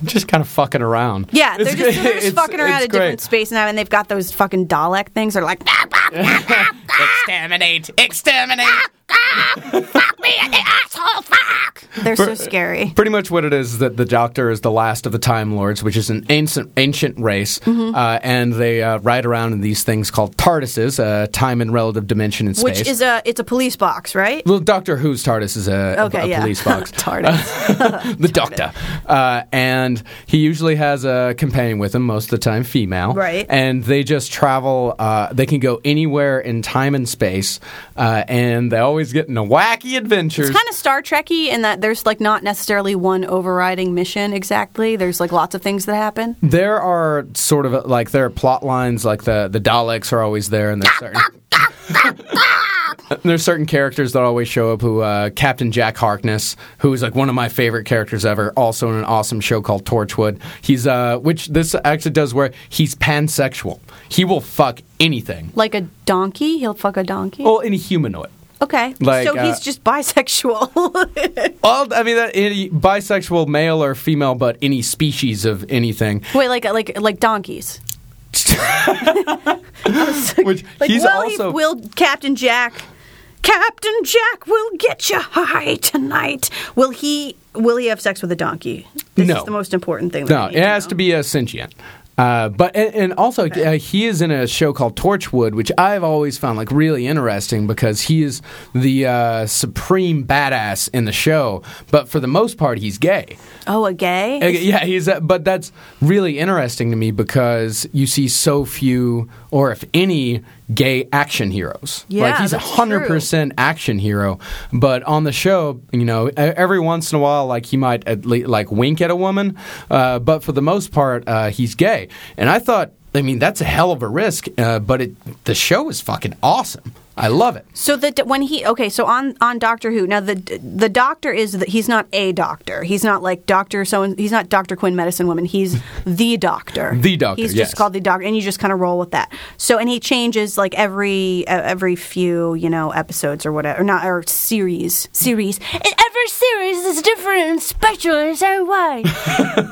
just kind of fucking around. Yeah, they're It's just, they're just It's- fucking around it's at different space now, and they've got those fucking Dalek things. They're like, Exterminate! Exterminate! Fuck me in the asshole, fuck! They're so scary. Pretty much what it is is that the Doctor is the last of the Time Lords, which is an ancient ancient race, Mm-hmm. uh, and they uh, ride around in these things called TARDISes, uh, time and relative dimension in space. Which is a it's a police box, right? well, Doctor Who's TARDIS is a, a- Okay, a yeah. police box. TARDIS. the Doctor, uh, and he usually has a companion with him, most of the time female. Right. And they just travel. Uh, they can go anywhere in time and space, uh, and they always get a wacky adventures. It's kind of Star Trekky in that there's like not necessarily one overriding mission exactly. There's like lots of things that happen. There are sort of like there are plot lines like the the Daleks are always there, and there's certain there's certain characters that always show up. Who uh, Captain Jack Harkness, who is like one of my favorite characters ever, also in an awesome show called Torchwood. He's uh, which this actually does where he's pansexual. He will fuck anything. Like a donkey, he'll fuck a donkey. Well, any humanoid. Okay, like, so uh, he's just bisexual. Well, I mean, that, any bisexual, male or female, but any species of anything. Wait, like like like donkeys. Which Like, he's well, also he, will Captain Jack? Captain Jack will get you high tonight. Will he? Will he have sex with a donkey? This No. is the most important thing. No, it has to be a sentient. Uh, but and, and also uh, he is in a show called Torchwood, which I've always found like really interesting because he is the uh, supreme badass in the show. But for the most part, he's gay. Oh, a gay? Uh, Yeah, he's. Uh, but that's really interesting to me because you see so few, or if any, gay action heroes. Yeah, like he's a hundred percent action hero. But on the show, you know, every once in a while, like he might at least like wink at a woman. Uh, but for the most part, uh, he's gay. And I thought, I mean, that's a hell of a risk. Uh, but it, the show is fucking awesome. I love it. So that when he okay, so on on Doctor Who now the the doctor is that he's not a doctor. He's not like Doctor so he's not Doctor Quinn medicine woman. He's the doctor. The doctor, He's yes. just called the doctor, and you just kind of roll with that. So and he changes like every uh, every few you know episodes or whatever, or not or series series. And every series is different and special in its own way.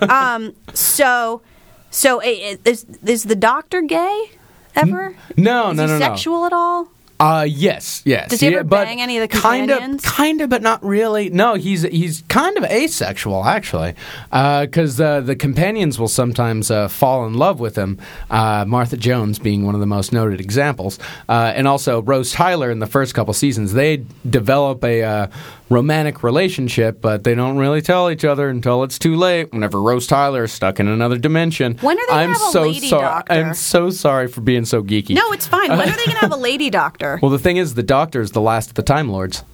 um. So so is is the doctor gay ever? No, is no, no, no. sexual at all? Uh yes, yes. Does he ever Yeah, but bang any of the kind of, kind of, but not really. No, he's he's kind of asexual actually, because uh, the companions will sometimes uh, fall in love with him. Uh, Martha Jones being one of the most noted examples, uh, and also Rose Tyler in the first couple seasons. They develop a uh, romantic relationship, but they don't really tell each other until it's too late. Whenever Rose Tyler is stuck in another dimension. When are they gonna I'm have a so lady sorry. doctor? I'm so sorry for being so geeky. No, it's fine. When are they to have a lady doctor? Well, the thing is, the Doctor is the last of the Time Lords.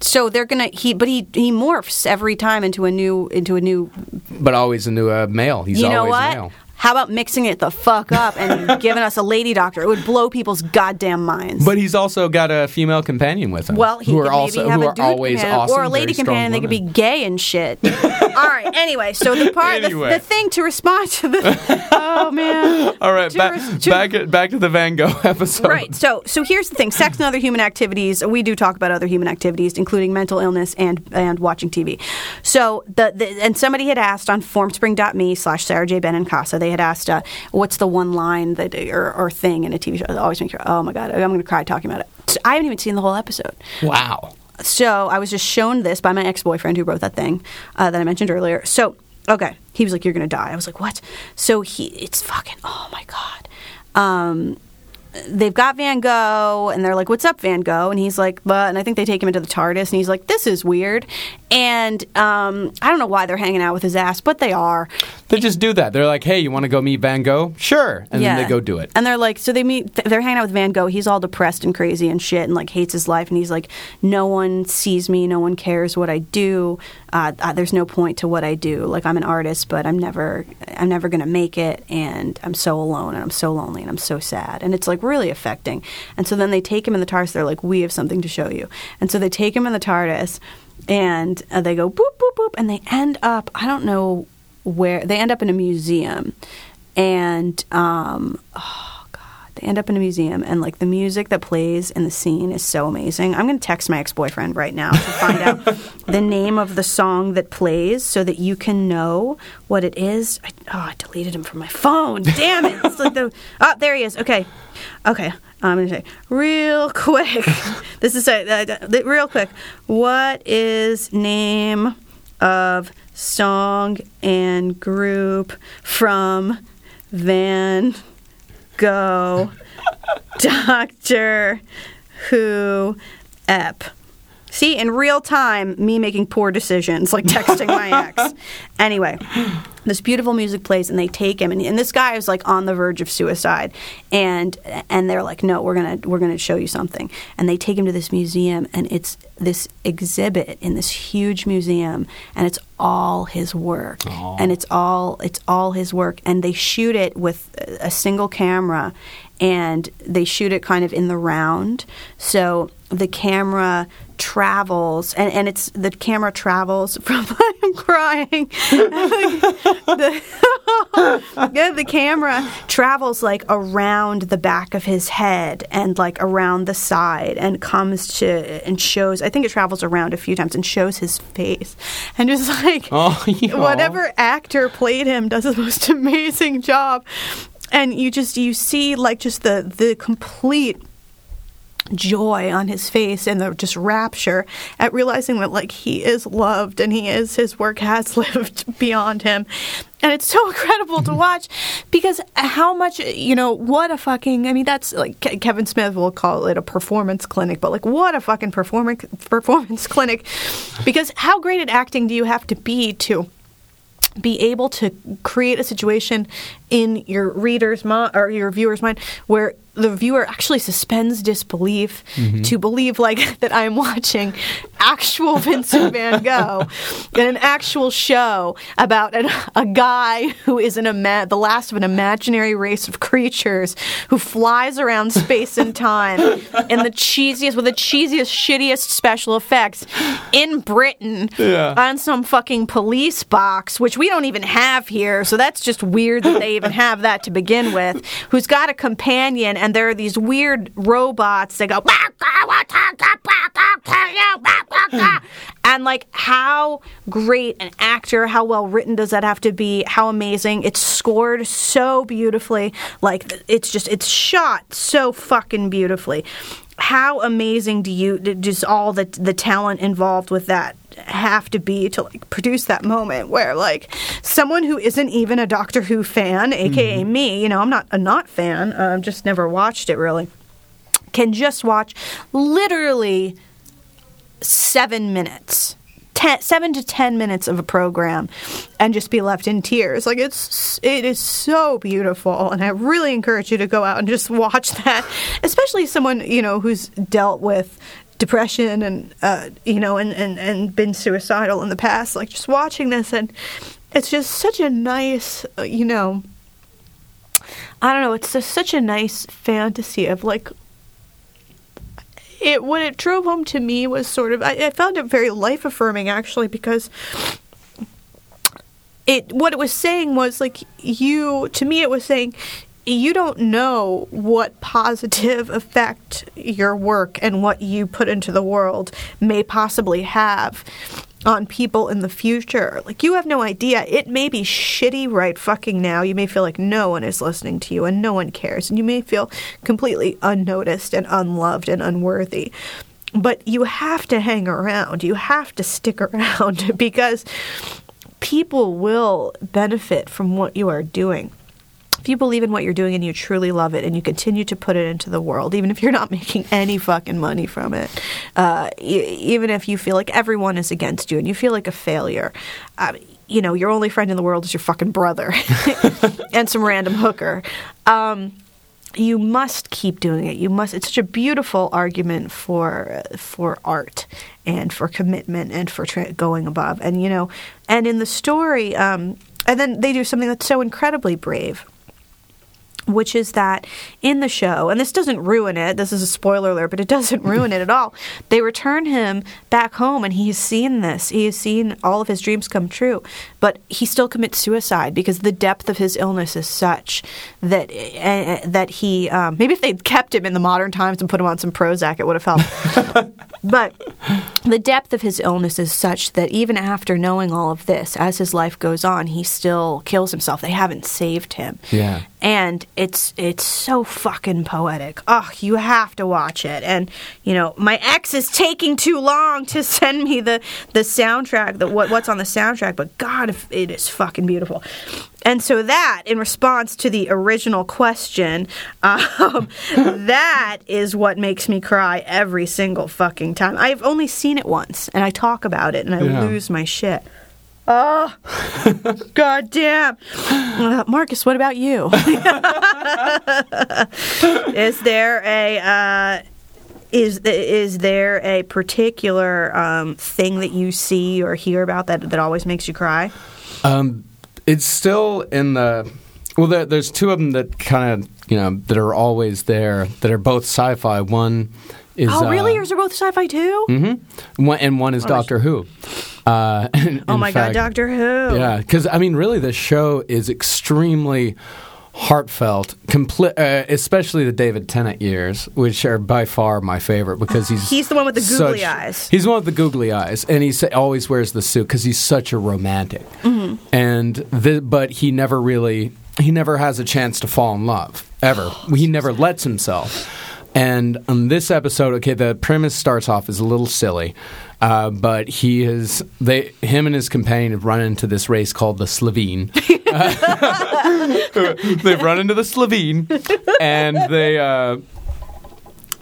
So they're gonna he, but he he morphs every time into a new into a new. but always into a uh, male. He's you know always what? male. How about mixing it the fuck up and giving us a lady doctor? It would blow people's goddamn minds. But he's also got a female companion with him. well, he who could are maybe also have who a are dude always companion awesome, or a lady very strong companion. They could be women. gay and shit. All right. Anyway, so the part, the- Anyway. the, thing to respond to the. Oh man. All right, to back res- to- back back to the Van Gogh episode. Right. So so here's the thing: sex and other human activities. We do talk about other human activities, including mental illness and and watching TV. So the, the and somebody had asked on formspring.me slash Sarah J Benincasa. They had asked, uh, "What's the one line that or, or thing in a TV show that always makes you? Oh my god, I'm going to cry talking about it." So I haven't even seen the whole episode. Wow. So I was just shown this by my ex boyfriend who wrote that thing uh, that I mentioned earlier. So okay, he was like, "You're gonna die." I was like, "What?" So he, it's fucking. Oh my god. Um, they've got Van Gogh, and they're like, "What's up, Van Gogh?" And he's like, "But," and I think they take him into the TARDIS, and he's like, "This is weird." And um, I don't know why they're hanging out with his ass, but they are. They just do that. They're like, "Hey, you want to go meet Van Gogh?" Sure, and then they go do it. And they're like, so they meet, they're hanging out with Van Gogh. He's all depressed and crazy and shit and like hates his life. And he's like, no one sees me. No one cares what I do. Uh, uh, there's no point to what I do. Like I'm an artist, but I'm never, I'm never going to make it. And I'm so alone and I'm so lonely and I'm so sad. And it's like really affecting. And so then they take him in the TARDIS. They're like, we have something to show you. And so they take him in the TARDIS and uh, they go boop, boop, boop. And they end up, I don't know where, they end up in a museum. And, um, oh god, they end up in a museum, and like the music that plays in the scene is so amazing. I'm gonna text my ex boyfriend right now to find out the name of the song that plays, so that you can know what it is. I, oh, I deleted him from my phone. Damn it! It's like the oh, there he is. Okay, okay. I'm gonna say real quick. this is a, uh, uh, real quick. What is name of song and group from Van Gogh Doctor Who Ep? See, in real time, me making poor decisions, like texting my ex. Anyway, this beautiful music plays, and they take him, and, and this guy is like on the verge of suicide, and and they're like, no, we're gonna we're gonna show you something, and they take him to this museum, and it's this exhibit in this huge museum, and it's all his work, and it's all it's all his work, and they shoot it with a single camera, and they shoot it kind of in the round, so the camera travels and, and it's the camera travels from I'm crying. The, yeah, the camera travels like around the back of his head and like around the side and comes to and shows I think it travels around a few times and shows his face. And just like Oh, yeah. whatever actor played him does the most amazing job. And you just you see like just the the complete joy on his face and the just rapture at realizing that like he is loved and he is his work has lived beyond him. And it's so incredible to watch because how much you know what a fucking i mean that's like Ke- kevin smith will call it a performance clinic but like what a fucking performance performance clinic. Because how great at acting do you have to be to be able to create a situation in your reader's mind or your viewer's mind where the viewer actually suspends disbelief mm-hmm. to believe like that I'm watching actual Vincent Van Gogh in an actual show about an, a guy who is an ima- the last of an imaginary race of creatures who flies around space and time in the cheesiest with the cheesiest, shittiest special effects in Britain Yeah. on some fucking police box, which we don't even have here. So that's just weird that they even have that to begin with. Who's got a companion, and there are these weird robots that go. And like, how great an actor, how well written does that have to be? How amazing! It's scored so beautifully. Like, it's just, it's shot so fucking beautifully. How amazing do you, just all the the talent involved with that have to be to like produce that moment where like someone who isn't even a Doctor Who fan, aka me, you know, I'm not a not fan, I've uh, just never watched it really, can just watch literally seven minutes. Ten, seven to ten minutes of a program and just be left in tears like it's it is so beautiful and i really encourage you to go out and just watch that especially someone you know who's dealt with depression and uh, you know and, and and been suicidal in the past like just watching this and it's just such a nice uh, you know i don't know it's just such a nice fantasy of like it what it drove home to me was sort of I, I found it very life affirming actually because it what it was saying was like you to me it was saying you don't know what positive effect your work and what you put into the world may possibly have on people in the future. Like you have no idea. It may be shitty right fucking now. You may feel like no one is listening to you and no one cares and you may feel completely unnoticed and unloved and unworthy. But you have to hang around. You have to stick around because people will benefit from what you are doing if you believe in what you're doing and you truly love it and you continue to put it into the world, even if you're not making any fucking money from it, uh, e- even if you feel like everyone is against you and you feel like a failure, uh, you know, your only friend in the world is your fucking brother and some random hooker. Um, you must keep doing it. You must. It's such a beautiful argument for for art and for commitment and for tra- going above. And you know, and in the story, um, and then they do something that's so incredibly brave which is that in the show, and this doesn't ruin it, this is a spoiler alert, but it doesn't ruin it at all. They return him back home, and he's seen this. He has seen all of his dreams come true, but he still commits suicide because the depth of his illness is such that uh, that he um, maybe if they'd kept him in the modern times and put him on some Prozac, it would have helped. but the depth of his illness is such that even after knowing all of this, as his life goes on, he still kills himself. They haven't saved him Yeah. and it's it's so fucking poetic. Oh, you have to watch it. And you know, my ex is taking too long to send me the the soundtrack, the what what's on the soundtrack. But God, it is fucking beautiful. And so that, in response to the original question, um, that is what makes me cry every single fucking time. I've only seen it once, and I talk about it, and I Yeah. lose my shit. Oh, god damn. Uh, Marcus, what about you? is there a uh, is is there a particular um, thing that you see or hear about that that always makes you cry? Um, it's still in the. Well, there, there's two of them that kind of you know that are always there that are both sci-fi. One is oh, really? uh, Yours are both sci-fi too? Mm-hmm. One, and one is Doctor Who. Uh, oh my fact- god, Doctor Who! Yeah, because I mean, really, the show is extremely heartfelt, compli- uh, especially the David Tennant years, which are by far my favorite because he's He's the one with the googly such- eyes. He's the one with the googly eyes, and he sa- always wears the suit because he's such a romantic. Mm-hmm. And the, but he never really he never has a chance to fall in love ever. he never lets himself. And on this episode, okay, the premise starts off as a little silly, uh, but he is they him and his companion have run into this race called the Slovene. They've run into the Slovene, and they. Uh,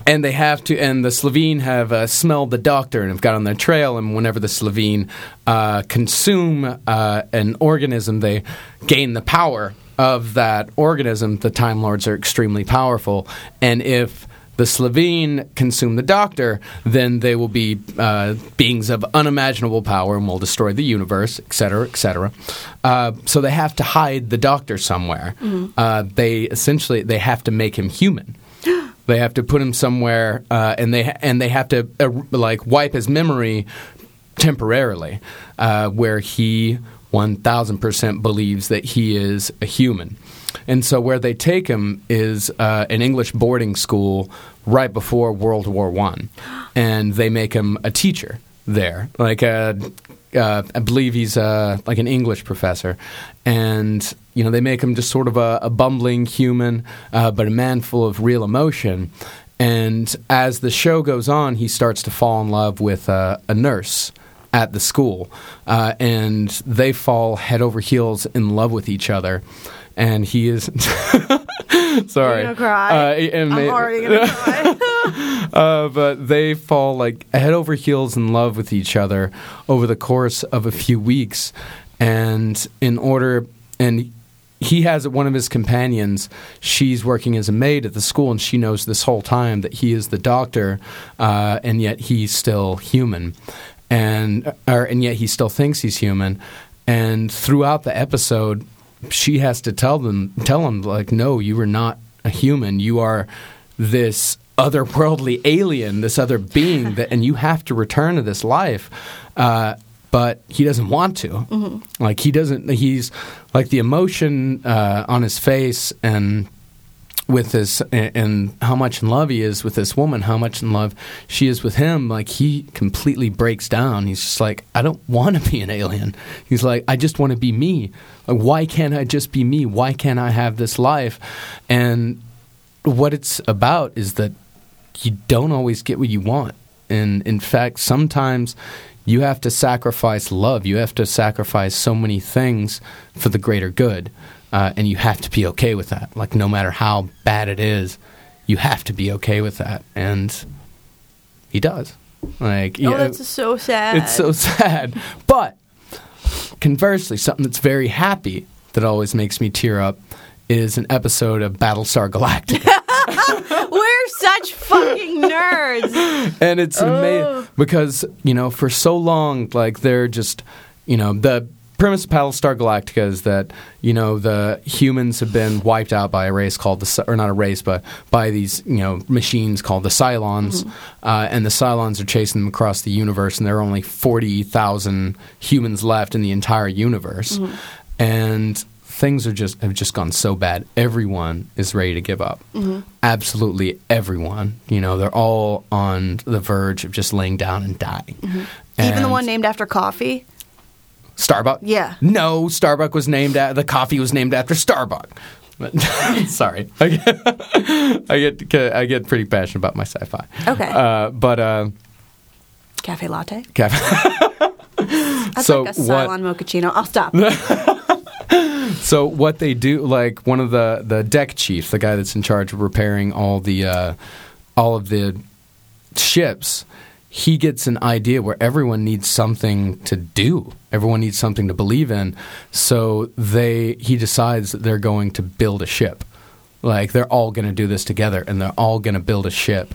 and they have to, and the Slovene have uh, smelled the doctor and have got on their trail. And whenever the Slovene uh, consume uh, an organism, they gain the power of that organism. The Time Lords are extremely powerful, and if the Slevene consume the Doctor, then they will be uh, beings of unimaginable power and will destroy the universe, etc., etc. Uh, so they have to hide the Doctor somewhere. Uh, they essentially they have to make him human. They have to put him somewhere, uh, and they and they have to uh, like wipe his memory temporarily, uh, where he one thousand percent believes that he is a human. And so where they take him is uh, an English boarding school right before World War One, and they make him a teacher there, like a. Uh, I believe he's uh, like an English professor, and you know they make him just sort of a, a bumbling human, uh, but a man full of real emotion. And as the show goes on, he starts to fall in love with uh, a nurse at the school, uh, and they fall head over heels in love with each other. And he is sorry, You're cry. Uh, I'm they- already gonna cry. uh, but they fall like head over heels in love with each other over the course of a few weeks, and in order and he has one of his companions. She's working as a maid at the school, and she knows this whole time that he is the doctor, uh, and yet he's still human, and or, and yet he still thinks he's human. And throughout the episode, she has to tell them, tell him like, no, you are not a human. You are this otherworldly alien, this other being that, and you have to return to this life. Uh, but he doesn't want to. Like he doesn't. He's like the emotion uh, on his face and with this and, how much in love he is with this woman, how much in love she is with him. Like he completely breaks down. He's just like, I don't want to be an alien. He's like, I just want to be me. Like, why can't I just be me? Why can't I have this life? And what it's about is that you don't always get what you want. And in fact, sometimes you have to sacrifice love. You have to sacrifice so many things for the greater good. Uh, and you have to be okay with that. Like, no matter how bad it is, you have to be okay with that. And he does. Like, oh, yeah, that's so sad. it's so sad. But conversely, something that's very happy that always makes me tear up is an episode of Battlestar Galactica. We're such fucking nerds. and it's amazing because you know for so long like they're just you know the premise of Battlestar Galactica is that you know the humans have been wiped out by a race called the or not a race but by these you know machines called the Cylons. Mm-hmm. Uh, and the Cylons are chasing them across the universe and there are only forty thousand humans left in the entire universe. Mm-hmm. And things are just have just gone so bad. Everyone is ready to give up. Mm-hmm. Absolutely everyone. You know they're all on the verge of just laying down and dying. Even the one named after coffee. Starbuck Yeah. no starbuck was named at the coffee was named after starbuck sorry I get, I get i get pretty passionate about my sci-fi Okay. uh, but uh Cafe latte. Kev- That's So like a what- Cylon mochaccino. I'll stop. So what they do, like one of the the deck chief, the guy that's in charge of repairing all the uh, all of the ships, he gets an idea where everyone needs something to do. Everyone needs something to believe in. So they he decides that they're going to build a ship. Like they're all going to do this together, and they're all going to build a ship.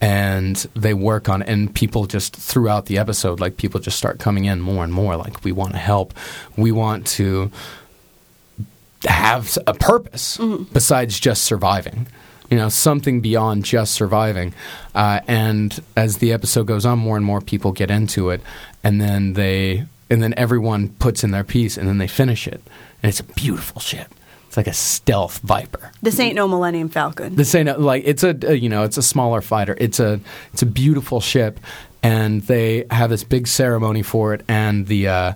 And they work on, it, and people just throughout the episode, like people just start coming in more and more. Like we want to help, we want to have a purpose mm-hmm. besides just surviving. You know, something beyond just surviving. Uh, and as the episode goes on, more and more people get into it, and then they, and then everyone puts in their piece, and then they finish it, and it's a beautiful ship. It's like a stealth Viper. This ain't no Millennium Falcon. The same, like it's a, a you know it's a smaller fighter. It's a it's a beautiful ship, and they have this big ceremony for it. And the uh,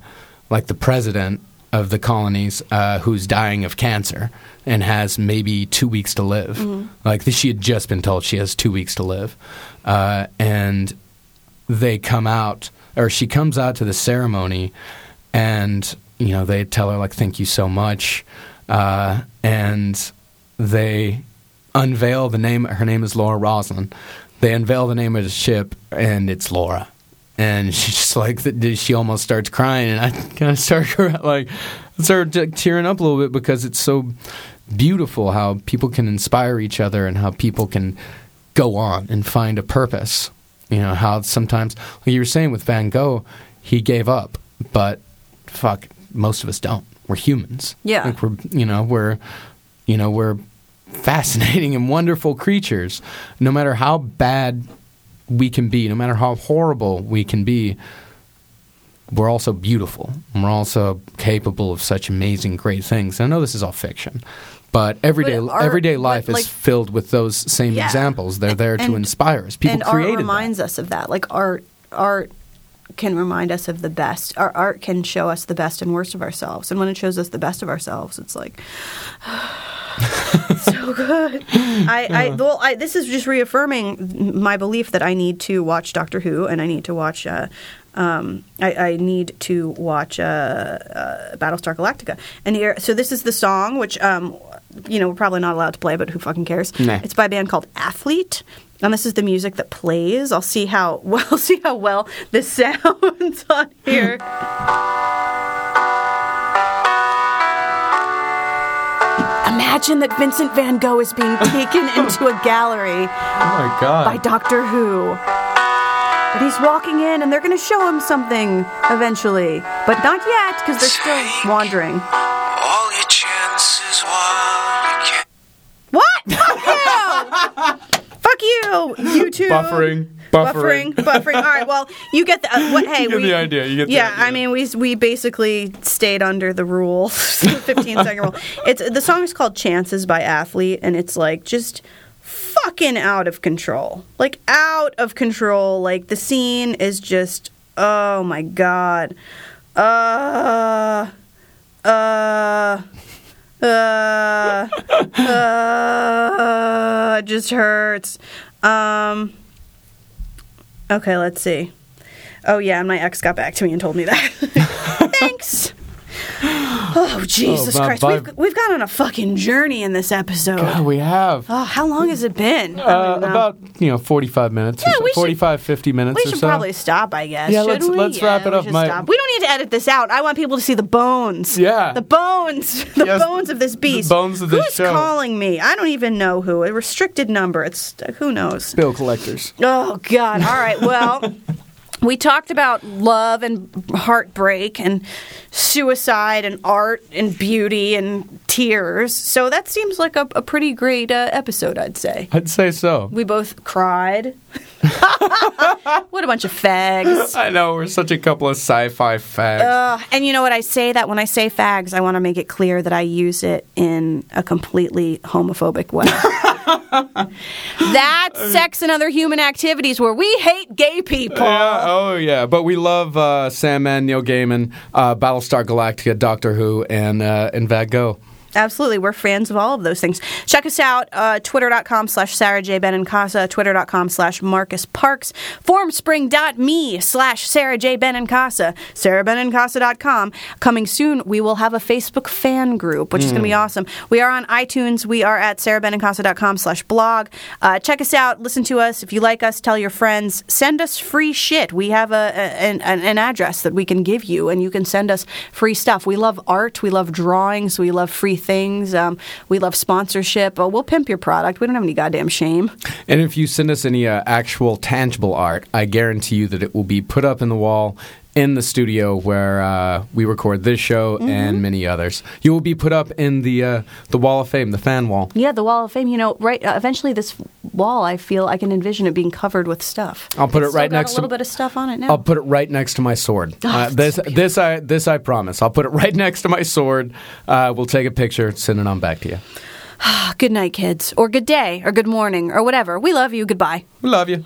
like the president of the colonies, uh, who's dying of cancer and has maybe two weeks to live. Like she had just been told she has two weeks to live, uh, and they come out or she comes out to the ceremony and you know they tell her like thank you so much. Uh, and they unveil the name her name is laura roslin. They unveil the name of the ship and it's laura and she's just like she almost starts crying and i kind of start like start tearing up a little bit because it's so beautiful how people can inspire each other and how people can go on and find a purpose. You know how sometimes, like you were saying with Van Gogh, he gave up, but fuck, most of us don't. We're humans. Yeah. like we're you know we're you know we're fascinating and wonderful creatures. No matter how bad we can be, no matter how horrible we can be, we're also beautiful. And we're also capable of such amazing, great things. And I know this is all fiction, but everyday But art- everyday life like- is filled with those same Yeah. examples. They're there to inspire us. People and art created reminds us of that. Like art, art can remind us of the best. Our art can show us the best and worst of ourselves. And when it shows us the best of ourselves, it's like so good. I, I well, I, this is just reaffirming my belief that I need to watch Doctor Who and I need to watch. Uh, um, I, I need to watch uh, uh, Battlestar Galactica, and here, so this is the song, which um, you know we're probably not allowed to play, but who fucking cares? Nah. It's by a band called Athlete, and this is the music that plays. I'll see how well see how well this sounds on here. Imagine that Vincent Van Gogh is being taken into a gallery Oh my god! by Doctor Who. And he's walking in, and they're going to show him something eventually, but not yet because they're still wandering. Fuck you! You too. Buffering, Buffering, buffering. buffering. All right. Well, you get the uh, what? Hey, You get we, the idea, you get yeah. I mean, we we basically stayed under the rule, 15 second rule. It's the song is called "Chances" by Athlete, and it's like just fucking out of control. Like out of control. Like the scene is just oh my god. Uh uh uh uh it just hurts. Um Okay, let's see. Oh yeah, and my ex got back to me and told me that. Thanks. Oh Jesus Oh, Christ, we've, we've gone on a fucking journey in this episode. God, we have. Oh, how long has it been? Uh, about you know 45 minutes Yeah, or so, we should- 45 50 minutes we or should so probably stop, I guess. Yeah, let's- we? let's wrap it up, should my-. We don't need to edit this out. I want people to see the bones. Yeah. the bones, the Yes, bones of this beast. bones of this Who's show. calling me? I don't even know who. A restricted number. It's who knows. bill collectors Oh God! All right. Well, we talked about love and heartbreak and suicide and art and beauty and tears. So that seems like a, a pretty great uh, episode, I'd say. i'd say so We both cried. what a bunch of fags. i know we're such a couple of sci-fi fags Uh, and you know what? I say that when I say fags, I want to make it clear that I use it in a completely homophobic way. That's sex and other human activities where we hate gay people. yeah, oh yeah, but we love uh, Sandman, Neil Gaiman, uh, Battlestar Galactica, Doctor Who, and uh, and Van Gogh. Absolutely. We're fans of all of those things. Check us out, uh, twitter.com slash Sarah J. Benincasa, twitter.com slash Marcus Parks, formspring.me slash Sarah J. Benincasa, sarahbenincasa.com. Coming soon, we will have a Facebook fan group, which is going to be awesome. We are on iTunes. We are at sarahbenincasa.com slash blog. Uh, check us out. Listen to us. If you like us, tell your friends. Send us free shit. We have a, an an address that we can give you, and you can send us free stuff. We love art. We love drawings. We love free things. Um, we love sponsorship. We'll pimp your product. We don't have any goddamn shame. And if you send us any uh, actual tangible art, I guarantee you that it will be put up in the wall in the studio where uh, we record this show Mm-hmm. and many others. You will be put up in the uh, the Wall of Fame, the fan wall. Yeah, the Wall of Fame. You know, right? Uh, eventually, this wall, I feel I can envision it being covered with stuff. I'll put It's it right next a to- little bit of stuff on it now. I'll put it right next to my sword. Oh, uh, this, so this, I, this, I promise. I'll put it right next to my sword. Uh, we'll take a picture, send it on back to you. good night, kids, or good day, or good morning, or whatever. We love you. Goodbye. We love you.